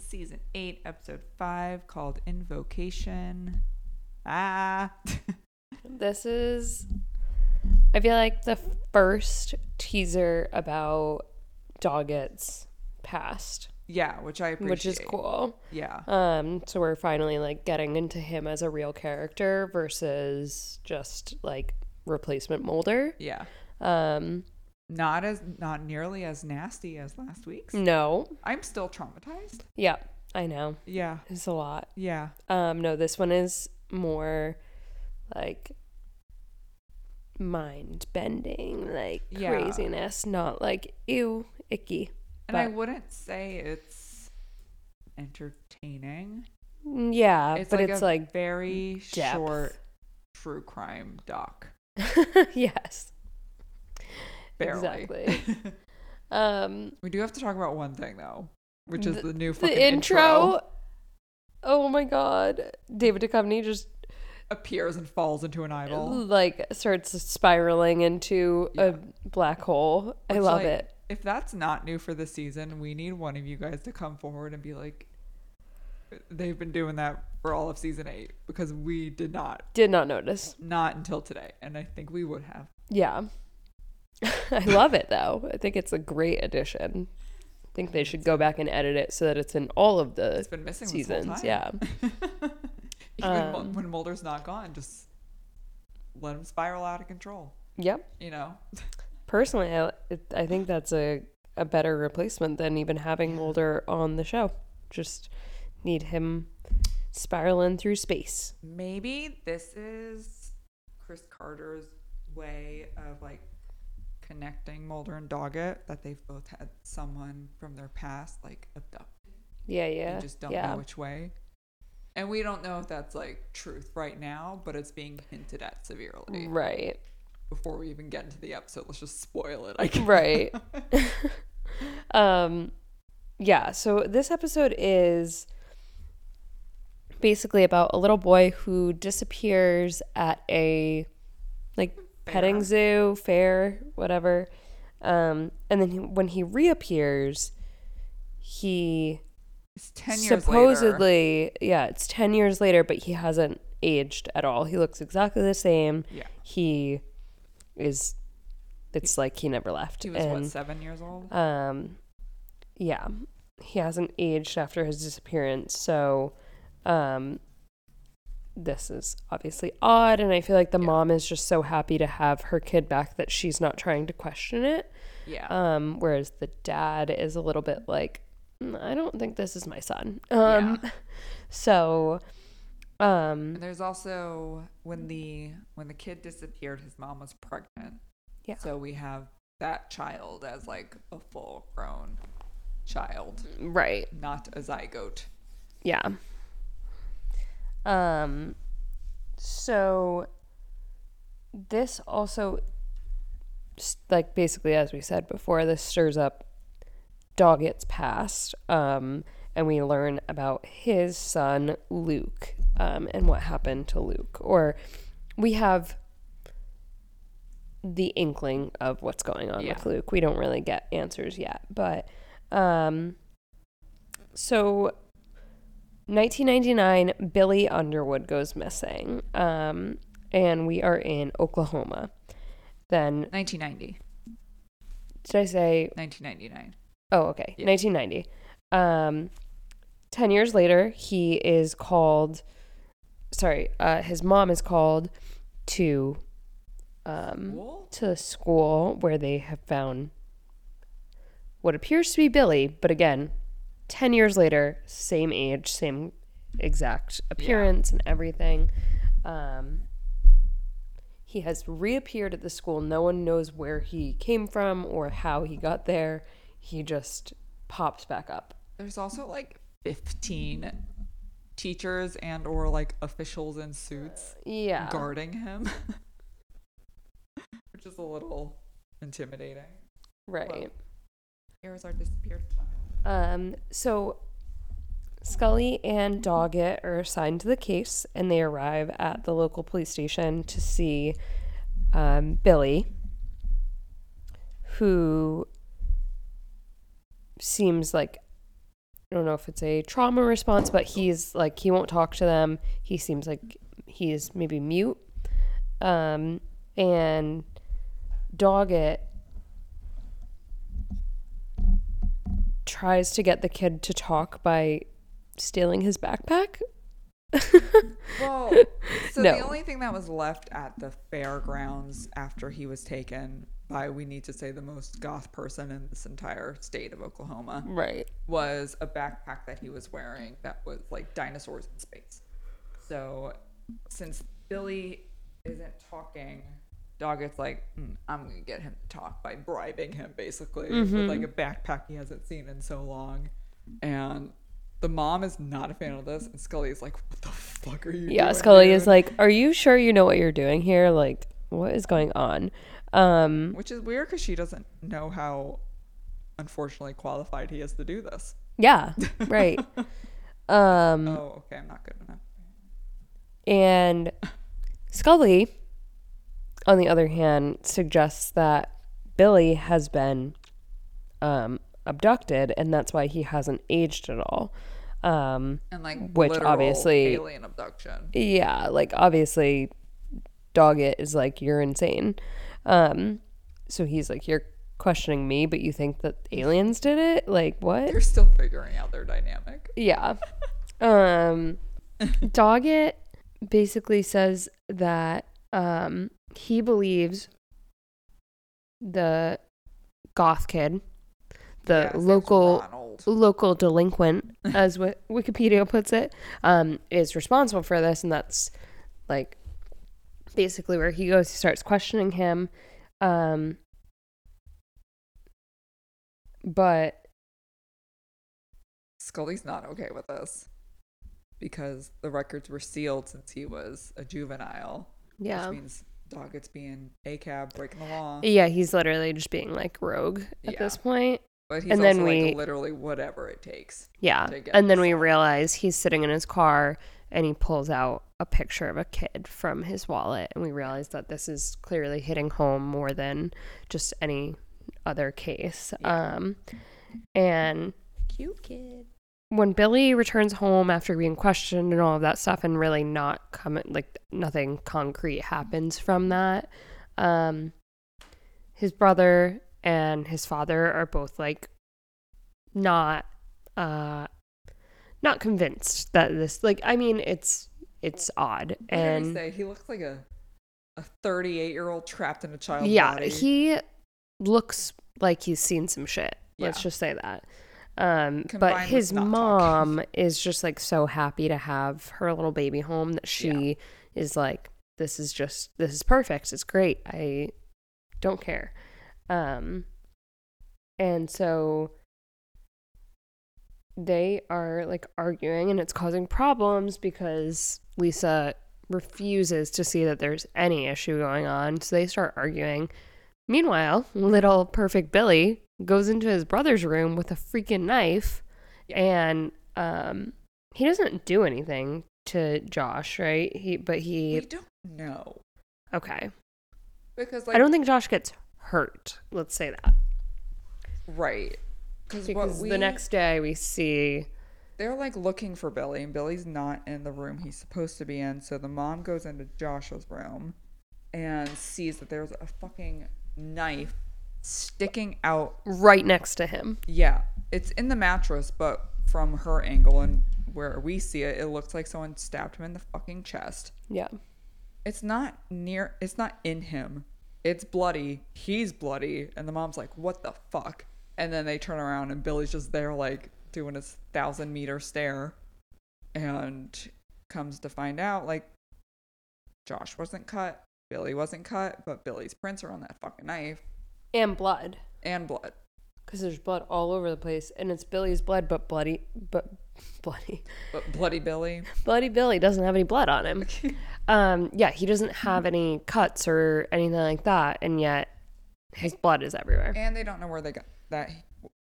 season 8, episode 5 called Invocation. Ah. This is, I feel like the first teaser about Doggett's past, yeah, which I appreciate. which is cool. Yeah. Um, so we're finally like getting into him as a real character versus just like replacement Mulder. Yeah. Um, Not as not nearly as nasty as last week's. no, I'm still traumatized. yeah, I know Yeah. it's a lot. Yeah. Um, no, this one is more like mind bending, like Yeah. craziness, not like ew, icky. And I wouldn't say it's entertaining. Mm, Yeah, It's but like it's a like very depth. short true crime doc. yes, Barely. exactly. um, we do have to talk about one thing though, which is The- the, new fucking the intro. Oh my god, David Duchovny just appears and falls into an eyeball. like starts spiraling into Yeah. a black hole. I love like, it. If that's not new for the season, we need one of you guys to come forward and be like, they've been doing that for all of season eight because we did not, Did not notice. not until today, and I think we would have. Yeah. I love it though. I think it's a great addition. I think they should go back and edit it so that it's in all of the It's been missing seasons. This whole time. Yeah. Even Um, when Mulder's not gone, just let him spiral out of control. Yep. You know, Personally, I, I think that's a, a better replacement than even having Mulder on the show. Just need him spiraling through space. maybe this is Chris Carter's way of like connecting Mulder and Doggett that they've both had someone from their past like abducted. Yeah, yeah. You just don't yeah. know which way. And we don't know if that's like truth right now, but it's being hinted at severely. Right. Before we even get into the episode, let's just spoil it. I guess. Right. um yeah, so this episode is basically about a little boy who disappears at a like petting zoo, fair, whatever. Um and then he, when he reappears, he It's ten years later. supposedly, yeah, it's 10 years later, but he hasn't aged at all. He looks exactly the same. Yeah. He is it's like he never left. He was what, seven years old? um, yeah, he hasn't aged after his disappearance, so um, this is obviously odd, and I feel like the Yeah. mom is just so happy to have her kid back that she's not trying to question it. Yeah. Um, whereas the dad is a little bit like, "Mm, I don't think this is my son. Um, so, um, and there's also when the when the kid disappeared, his mom was pregnant. Yeah. So we have that child as like a full grown child, right. not a zygote. Yeah. Um so this also like basically as we said before this stirs up Doggett's past um and we learn about his son Luke um and what happened to Luke or we have the inkling of what's going on Yeah. with Luke. We don't really get answers yet, but um so 1999, Billy Underwood goes missing, um, and we are in Oklahoma. Then, 1990, did I say? 1999. Oh, okay, Yeah. 1990. Um, ten years later, he is called. Sorry, uh, his mom is called to um, Cool. to school where they have found what appears to be Billy, but again, 10 years later, same age, same exact appearance and everything. Um, he has reappeared at the school. No one knows where he came from or how he got there. He just popped back up. There's also like 15 teachers and or like officials in suits Yeah. guarding him, which is a little intimidating. Right. Here's our disappeared child. Um, so Scully and Doggett are assigned to the case and they arrive at the local police station to see um, Billy, who seems like I don't know if it's a trauma response, but he's like he won't talk to them. He seems like he's maybe mute. Um, and Doggett tries to get the kid to talk by stealing his backpack. Well, so No. the only thing that was left at the fairgrounds after he was taken by, we need to say, the most goth person in this entire state of Oklahoma Right. was a backpack that he was wearing that was like dinosaurs in space. So since Billy isn't talking, Doggett's like, "Hmm, I'm gonna get him to talk by bribing him basically with like a backpack he hasn't seen in so long. And the mom is not a fan of this, and Scully is like, "What the fuck are you?" Yeah, Scully is like, "Are you sure you know what you're doing here? Like, what is going on?" Um, which is weird because she doesn't know how unfortunately qualified he is to do this. yeah, right. Um, Oh, okay, I'm not good enough. And Scully, on the other hand, suggests that Billy has been um, abducted, and that's why he hasn't aged at all. Um, And like, Which obviously- alien abduction. yeah, like obviously, Doggett is like, "You're insane." Um, so he's like, "You're questioning me, but you think that aliens did it? Like, what?" They're still figuring out their dynamic. Yeah. Um Doggett basically says that um he believes the goth kid, the local local delinquent, as what Wikipedia puts it, um, is responsible for this, and that's like basically where he goes. He starts questioning him, um, but Scully's not okay with this because the records were sealed since he was a juvenile, yeah, which means Doggett's being a cab breaking the law. yeah, he's literally just being like rogue at Yeah. this point. But he's and also then like literally whatever it takes. Yeah. And then this we realize he's sitting in his car and he pulls out a picture of a kid from his wallet. And we realize that this is clearly hitting home more than just any other case. Yeah. Um, and cute kid. When Billy returns home after being questioned and all of that stuff, and really not coming, like nothing concrete happens from that, um, his brother and his father are both like not uh not convinced that this like i mean it's it's odd What did he and say? He looks like a a 38 year old trapped in a child's yeah body. he looks like he's seen some shit let's just say that um but his not talking. mom is just like so happy to have her little baby home that she is like this is just this is perfect it's great i don't care um and so they are like arguing and it's causing problems because Lisa refuses to see that there's any issue going on. So they start arguing. Meanwhile, little perfect Billy goes into his brother's room with a freaking knife and um he doesn't do anything to Josh, right? He but he we don't know okay. because like I don't think Josh gets hurt. Let's say that. right because what Because we the next day we see they're like looking for Billy and Billy's not in the room he's supposed to be in. So the mom goes into Josh's room and sees that there's a fucking knife sticking out. right next to him. Yeah, it's in the mattress, but from her angle and where we see it, it looks like someone stabbed him in the fucking chest. Yeah. It's not near, it's not in him. It's bloody. He's bloody. And the mom's like, what the fuck? And then they turn around and Billy's just there, like, doing his thousand meter stare. And comes to find out, like, Josh wasn't cut. Billy wasn't cut, but Billy's prints are on that fucking knife And blood. and blood. Because there's blood all over the place. And it's Billy's blood, but bloody, but bloody. But bloody Billy. Bloody Billy doesn't have any blood on him. um, yeah, he doesn't have any cuts or anything like that. And yet his blood is everywhere. And they don't know where they got that.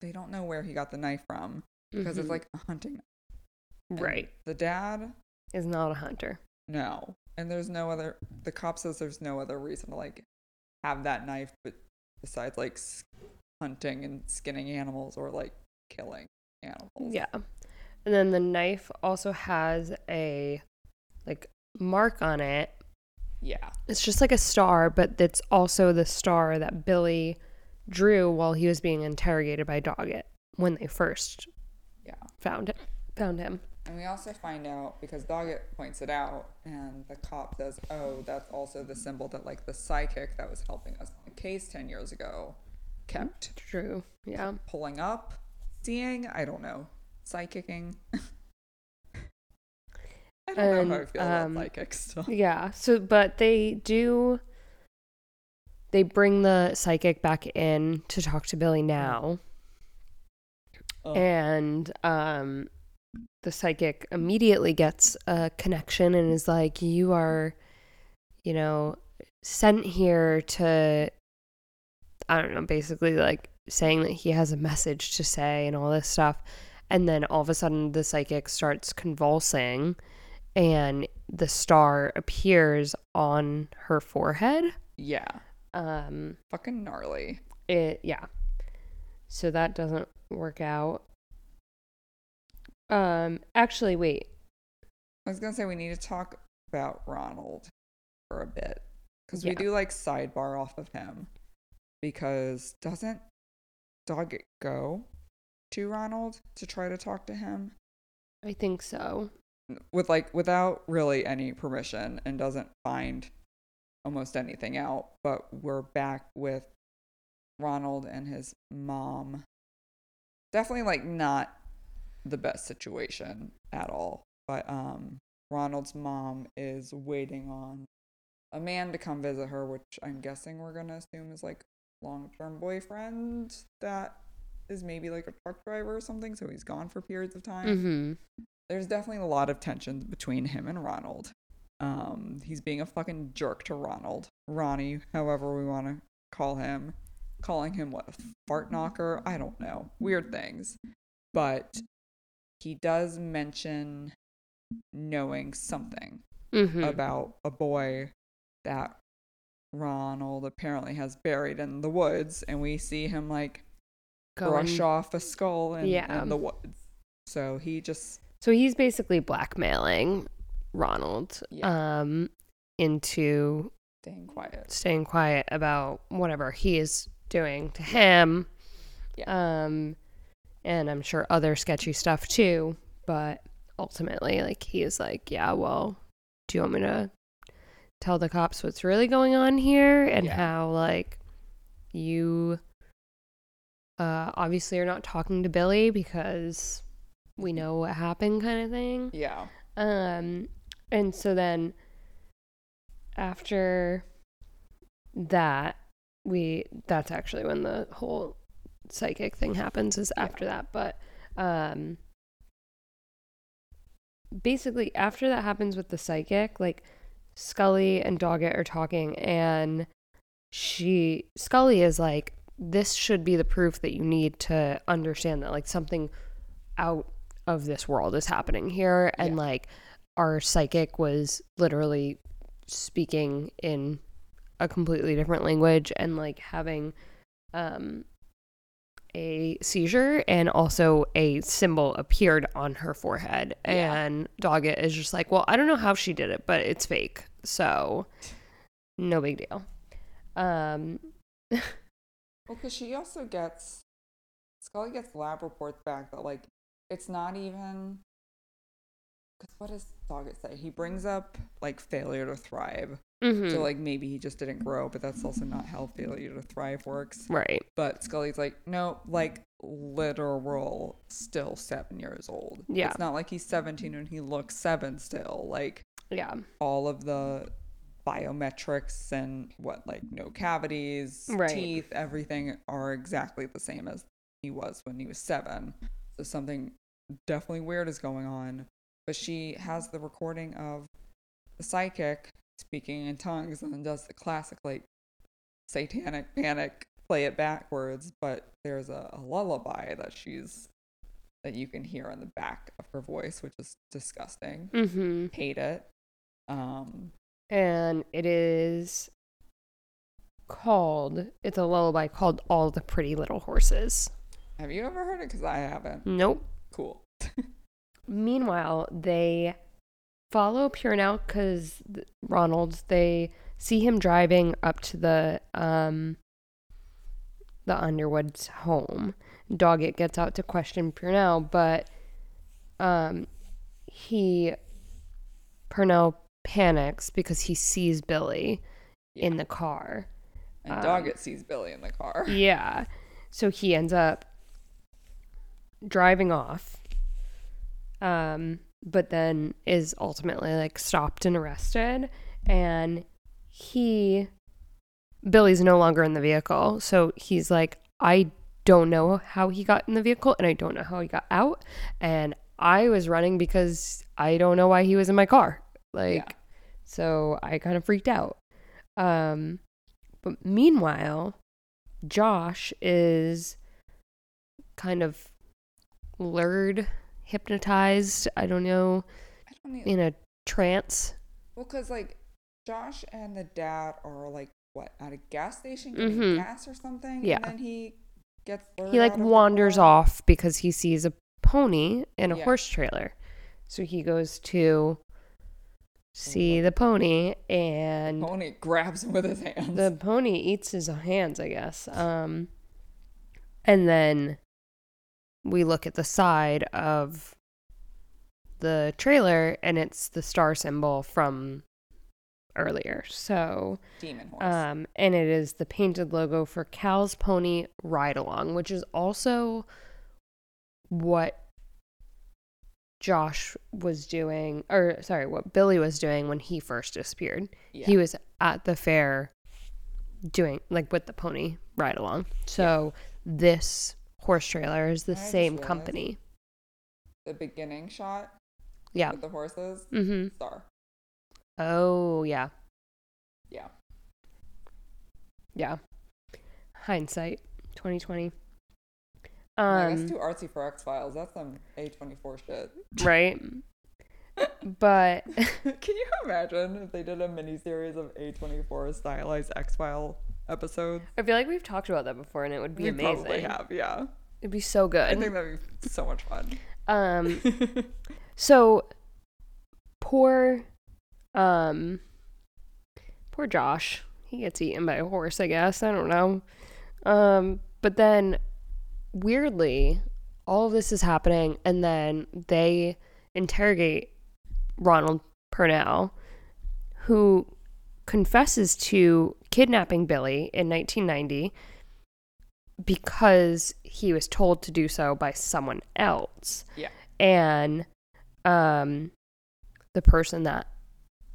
They don't know where he got the knife from because it's Mhm. like a hunting knife. Right. The dad Is not a hunter. No. And there's no other the cop says there's no other reason to like have that knife but besides like hunting and skinning animals or like killing animals. Yeah. And then the knife also has a like mark on it. Yeah. It's just like a star, but it's also the star that Billy drew while he was being interrogated by Doggett when they first Yeah. found it, found him. And we also find out because Doggett points it out, and the cop says, "Oh, that's also the symbol that like the psychic that was helping us on the case ten years ago kept True. Yeah. pulling up, seeing. I don't know, psychicking. I don't know how I feel um, about psychics still. Yeah. So, but they do. They bring the psychic back in to talk to Billy now, Oh. and um, the psychic immediately gets a connection and is like, "You are, you know, sent here to." I don't know, basically like saying that he has a message to say and all this stuff. And then all of a sudden, the psychic starts convulsing and the star appears on her forehead. yeah, Um, fucking gnarly. it, yeah. So that doesn't work out. Um, actually, wait. I was gonna say we need to talk about Ronald for a bit because we do like sidebar off of him because doesn't Doggett go to Ronald to try to talk to him I think so. with like without really any permission and doesn't find almost anything out. But we're back with Ronald and his mom. Definitely like not the best situation at all. But um Ronald's mom is waiting on a man to come visit her, which I'm guessing we're gonna assume is like long term boyfriend that is maybe like a truck driver or something, so he's gone for periods of time Mm-hmm. there's definitely a lot of tension between him and Ronald. Um, he's being a fucking jerk to Ronald, Ronnie, however we want to call him, calling him what a fart knocker. I don't know, weird things, but he does mention knowing something Mm-hmm. about a boy that Ronald apparently has buried in the woods, and we see him like brush off a skull in, Yeah. in the woods. So he just So he's basically blackmailing Ronald Yeah. um, into staying quiet. staying quiet about whatever he is doing to him. Yeah. Um, and I'm sure other sketchy stuff too. But ultimately, like he is like, yeah, well, do you want me to tell the cops what's really going on here and Yeah. how like you uh obviously are not talking to Billy because we know what happened kind of thing. Yeah. Um, and so then after that, we that's actually when the whole psychic thing happens is Yeah. after that. But um, basically after that happens with the psychic, like Scully and Doggett are talking, and she Scully is like, "This should be the proof that you need to understand that like something out of this world is happening here and Yeah. like our psychic was literally speaking in a completely different language and like having um a seizure and also a symbol appeared on her forehead Yeah. and Doggett is just like well I don't know how she did it but it's fake so no big deal um Well, because she also gets Scully gets lab reports back that like it's not even. Because what does Doggett say? He brings up like failure to thrive. Mhm. So like maybe he just didn't grow, but that's also not how failure to thrive works. right But Scully's like, no, like literal, still seven years old. Yeah. It's not like he's seventeen and he looks seven still. Like yeah all of the biometrics and what like no cavities, Right. teeth, everything are exactly the same as he was when he was seven. So something definitely weird is going on. But she has the recording of the psychic speaking in tongues and does the classic like satanic panic play it backwards, but there's a, a lullaby that she's that you can hear in the back of her voice, which is disgusting. mm-hmm. Hate it. Um and it is called it's a lullaby called all the pretty little horses Have you ever heard it? Because I haven't. Nope. Cool. Meanwhile, they follow Purnell because Ronald. They see him driving up to the um the Underwood's home. Doggett gets out to question Purnell, but um he Purnell panics because he sees Billy in the car. And Um, Doggett sees Billy in the car. Yeah. So he ends up driving off. Um, but then is ultimately like stopped and arrested and he Billy's no longer in the vehicle. So he's like I don't know how he got in the vehicle and I don't know how he got out and I was running because I don't know why he was in my car. Like Yeah. so I kind of freaked out. Um but meanwhile, Josh is kind of lured, hypnotized, I don't know, I don't need. in a trance. Well, because like Josh and the dad are like what at a gas station getting Mhm. gas or something. Yeah. And then he gets. He like wanders off because he sees a pony in a Yeah. horse trailer. So he goes to see the pony and the Pony grabs him with his hands. the pony eats his hands, I guess. Um, and then we look at the side of the trailer, and it's the star symbol from earlier. So, Demon horse. um, and it is the painted logo for Cal's Pony Ride Along, which is also what Josh was doing, or sorry, what Billy was doing when he first disappeared. yeah. He was at the fair doing like with the pony ride along. So this horse trailer is the I same realized- company. the beginning shot Yeah. with the horses. Mhm. Star. Oh, yeah. Yeah. Yeah. Hindsight 2020. Like, that's Um too artsy for X Files. That's some A24 shit. right. But Can you imagine if they did a miniseries of A24 stylized X File episodes? I feel like we've talked about that before and it would be we amazing. probably have, yeah. It'd be so good. I think that'd be so much fun. Um So poor um poor Josh. He gets eaten by a horse, I guess. I don't know. Um but then weirdly all of this is happening and then they interrogate Ronald Purnell who confesses to kidnapping Billy in 1990 because he was told to do so by someone else Yeah. and um the person that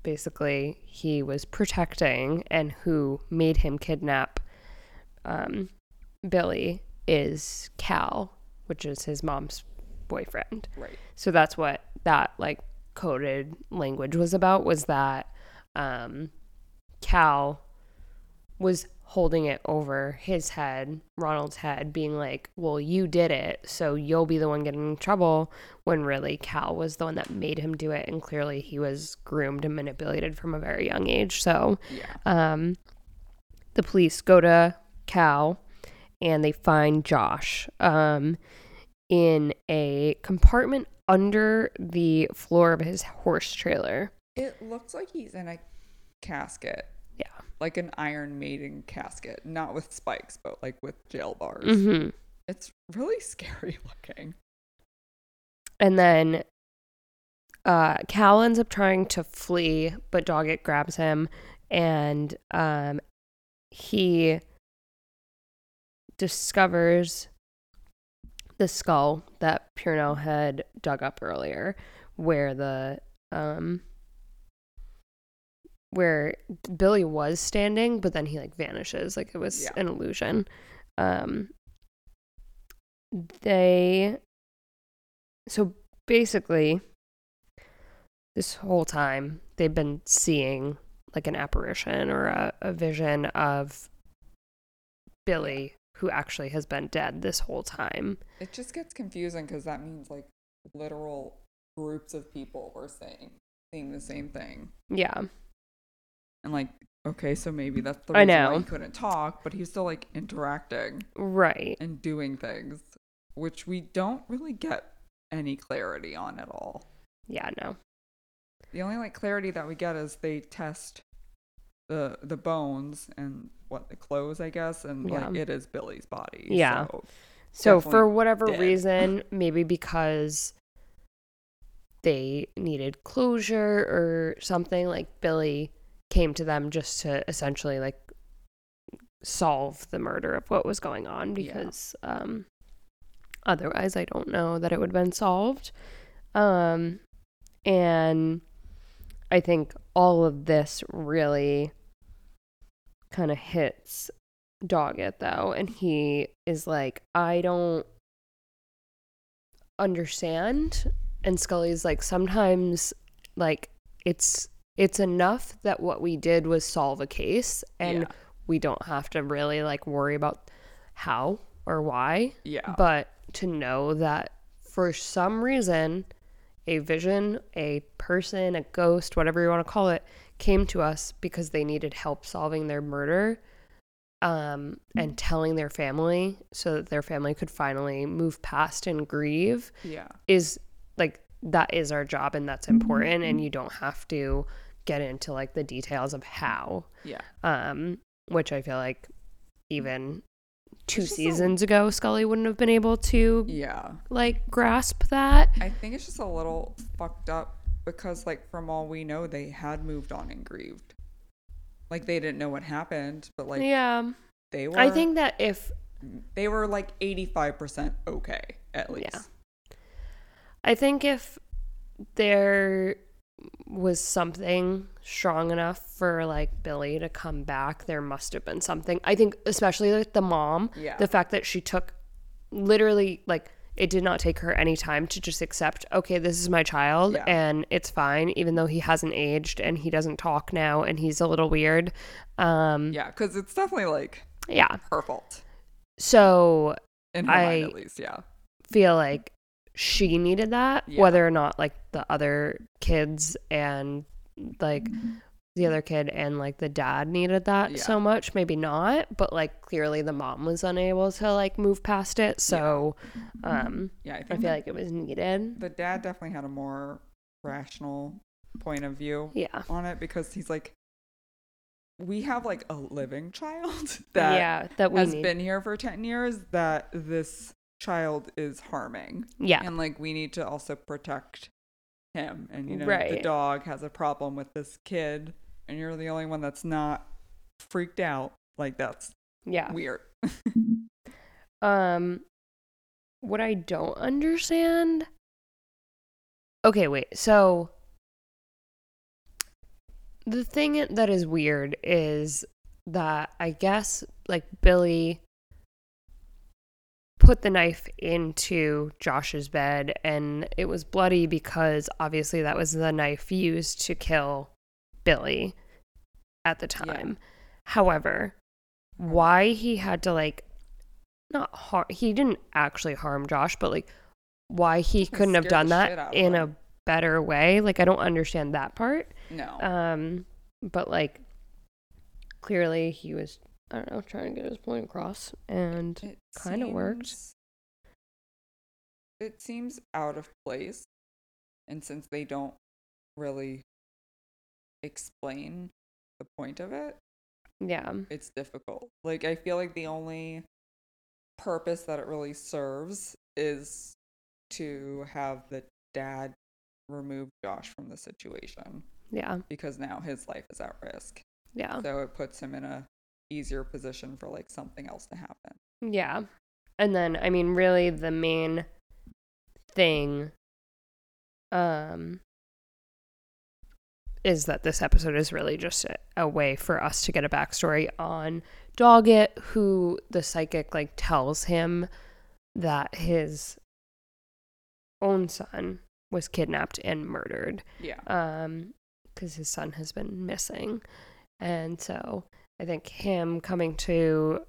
basically he was protecting and who made him kidnap um Billy is Cal, which is his mom's boyfriend. Right. So that's what that like coded language was about was that um Cal was holding it over his head, Ronald's head, being like, Well, you did it, so you'll be the one getting in trouble when really Cal was the one that made him do it and clearly he was groomed and manipulated from a very young age. So Yeah. um, the police go to Cal and they find Josh um, in a compartment under the floor of his horse trailer. It looks like he's in a casket. Yeah. Like an Iron Maiden casket. Not with spikes, but like with jail bars. hmm It's really scary looking. And then uh, Cal ends up trying to flee, but Doggett grabs him and um, he discovers the skull that Purnell had dug up earlier, where the um, where Billy was standing, but then he like vanishes, like it was Yeah. an illusion. Um, they so basically this whole time they've been seeing like an apparition or a, a vision of Billy who actually has been dead this whole time. It just gets confusing because that means like literal groups of people were saying seeing the same thing. Yeah. And like, okay, so maybe that's the I reason why know. he couldn't talk, but he's still like interacting Right. and doing things. which we don't really get any clarity on at all. Yeah, no. The only like clarity that we get is they test the the bones and what the clothes, I guess, and like Yeah. it is Billy's body. Yeah. So, So Definitely for whatever dead. reason, maybe because they needed closure or something, like Billy came to them just to essentially like solve the murder of what was going on Yeah. because um otherwise I don't know that it would have been solved. Um and I think all of this really kind of hits Doggett though, and he is like, I don't understand. And Scully's like, sometimes like it's it's enough that what we did was solve a case and Yeah. we don't have to really like worry about how or why. yeah. But to know that for some reason, a vision, a person, a ghost, whatever you want to call it, came to us because they needed help solving their murder um, and mm. telling their family so that their family could finally move past and grieve yeah. is like that is our job and that's mm-hmm. important and mm-hmm. you don't have to get into like the details of how Yeah. um which i feel like even two just a- seasons ago scully wouldn't have been able to Yeah. like grasp that I think it's just a little fucked up because, like, from all we know, they had moved on and grieved. Like, they didn't know what happened, but like, yeah they were. i think that if they were like eighty-five percent okay at least. Yeah. i think if there was something strong enough for like billy to come back there must have been something i think especially like the mom Yeah. the fact that she took literally like it did not take her any time to just accept okay this is my child Yeah. and it's fine even though he hasn't aged and he doesn't talk now and he's a little weird um Yeah, because it's definitely like yeah her fault so in her mind, I- at least. Yeah. feel like she needed that Yeah. whether or not like the other kids and like the other kid and like the dad needed that Yeah. so much. Maybe not but like clearly the mom was unable to like move past it. So um Yeah, I i feel like it was needed. the dad definitely had a more rational point of view yeah. on it because he's like, we have like a living child that yeah that has need. been here for 10 years that this child is harming. yeah And like, we need to also protect him. And, you know, the dog has a problem with this kid, and you're the only one that's not freaked out. Like, that's yeah weird. Um, what I don't understand. Okay, wait. So the thing that is weird is that I guess like Billy put the knife into Josh's bed and it was bloody because obviously that was the knife used to kill Billy at the Yeah. time. However, why he had to like not harm he didn't actually harm Josh, but like why he couldn't have done that in a better way. Like I don't understand that part. No. Um but like clearly he was I don't know, trying to get his point across and It kinda worked. It seems out of place. And since they don't really explain the point of it, yeah. it's difficult. Like, I feel like the only purpose that it really serves is to have the dad remove Josh from the situation Yeah. because now his life is at risk. Yeah. So it puts him in a easier position for like something else to happen. Yeah. And then I mean really the main thing um is that this episode is really just a, a way for us to get a backstory on Doggett, who the psychic like tells him that his own son was kidnapped and murdered Yeah. um because his son has been missing and so i think him coming to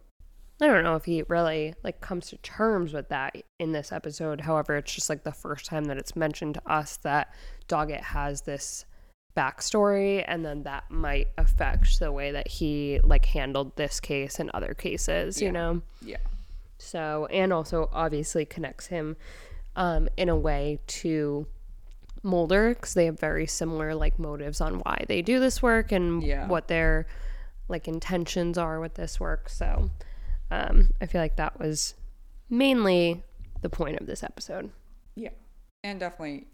i don't know if he really like comes to terms with that in this episode however it's just like the first time that it's mentioned to us that doggett has this backstory and then that might affect the way that he like handled this case and other cases you know Yeah. So, and also obviously connects him um, in a way to Mulder because they have very similar like motives on why they do this work and Yeah. what their like intentions are with this work. So, um, I feel like that was mainly the point of this episode. Yeah. And definitely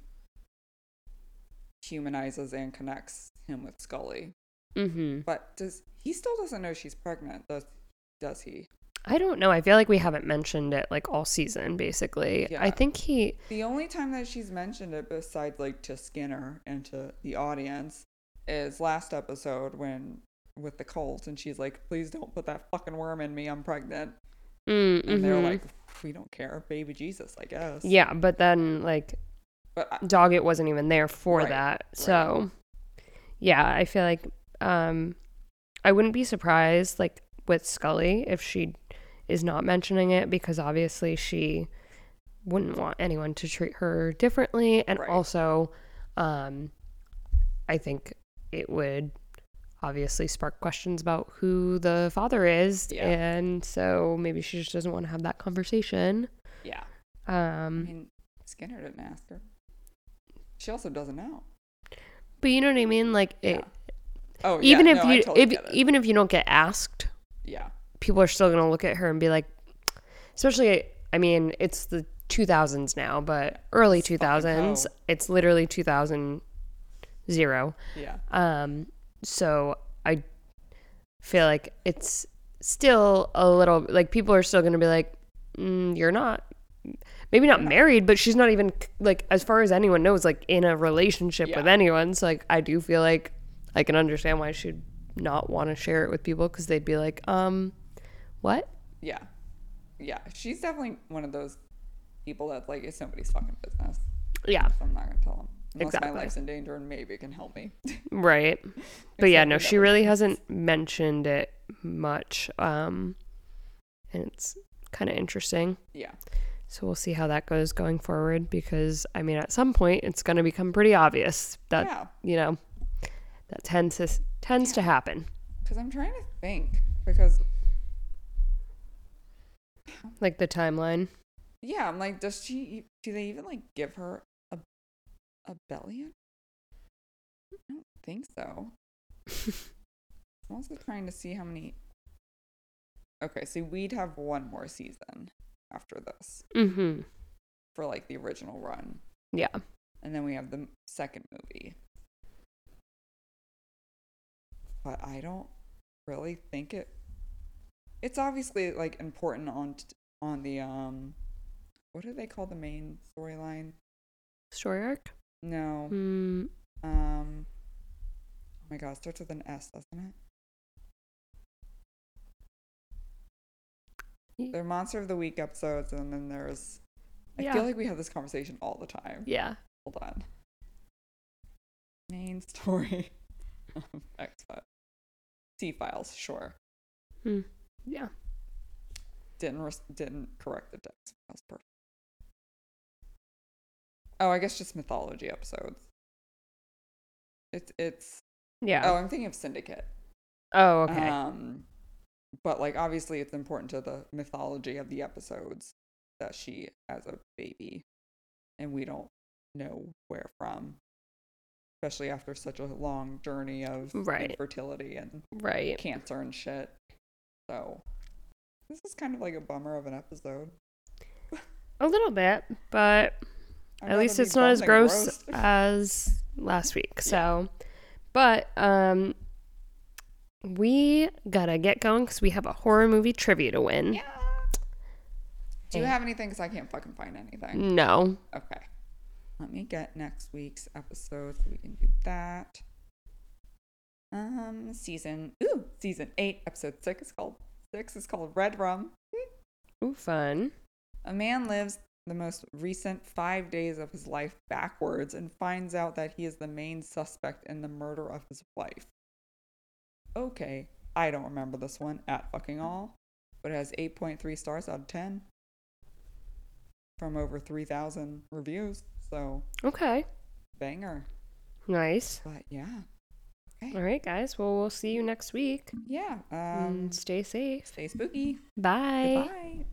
humanizes and connects him with Scully. Mm-hmm. But does he still doesn't know she's pregnant, does does he? I don't know. I feel like we haven't mentioned it like all season, basically. Yeah. I think he. The only time that she's mentioned it besides like to Skinner and to the audience is last episode when with the cult and she's like, please don't put that fucking worm in me, I'm pregnant. Mm, And they're mhm. like, we don't care, baby Jesus, I guess. yeah, but then like But I, Doggett wasn't even there for Right, that. So yeah, I feel like um I wouldn't be surprised like with Scully if she is not mentioning it because obviously she wouldn't want anyone to treat her differently and Right. also um I think it would obviously spark questions about who the father is Yeah. and so maybe she just doesn't want to have that conversation. yeah. I Um mean, Skinner didn't ask her. She also doesn't know. but you know what I mean like it Yeah. Oh, even yeah, if no, I you totally if even if you don't get asked yeah, people are still going to look at her and be like especially i mean it's the 2000s now but early It's 2000s it's literally 2000 zero yeah, um so i feel like it's still a little like people are still going to be like mm, you're not. Maybe not married but she's not even like as far as anyone knows like in a relationship with anyone. So like i do feel like i can understand why she'd not want to share it with people because they'd be like um what? Yeah, yeah. She's definitely one of those people that like, it's nobody's fucking business. yeah. So I'm not gonna tell them unless Exactly. my life's in danger and maybe it can help me. right but yeah no she really hasn't mentioned it much um and it's kind of interesting yeah, so we'll see how that goes going forward because i mean at some point it's going to become pretty obvious that yeah. you know that tends to tends to happen Because I'm trying to think because like the timeline yeah, I'm like, does she? Do they even like give her a belly? I don't think so. I'm also trying to see how many. Okay, so we'd have one more season after this mm-hmm for like the original run, yeah and then we have the second movie. But I don't really think it. It's obviously like important on t- on the um, what do they call the main storyline? story arc No, mm, um, oh my god, it starts with an S, doesn't it? They're monster of the week episodes, and then there's. I Yeah. feel like we have this conversation all the time. yeah Hold on. Main story of X Files. C files, sure. mm, yeah Didn't res- didn't correct the text. That was perfect. Oh, I guess just mythology episodes. It's it's. yeah Oh, I'm thinking of Syndicate. oh okay Um, but like obviously, it's important to the mythology of the episodes that she has a baby, and we don't know where from, especially after such a long journey of Right. infertility and right cancer and shit. So this is kind of like a bummer of an episode. a little bit but I'd At least it's not as than gross as last week. So, but um, we gotta get going because we have a horror movie trivia to win. Yeah. Do you Eh. have anything? Because I can't fucking find anything. No, Okay. Let me get next week's episode so we can do that. Um, season ooh, season eight, episode six is called six is called Red Rum. ooh, fun. A man lives the most recent five days of his life backwards and finds out that he is the main suspect in the murder of his wife. Okay, I don't remember this one at fucking all, but it has 8.3 stars out of 10 from over 3,000 reviews. So, Okay, banger. nice. But yeah. All right, guys. Well, we'll see you next week. Yeah. Um, stay safe. stay spooky. Bye. Goodbye.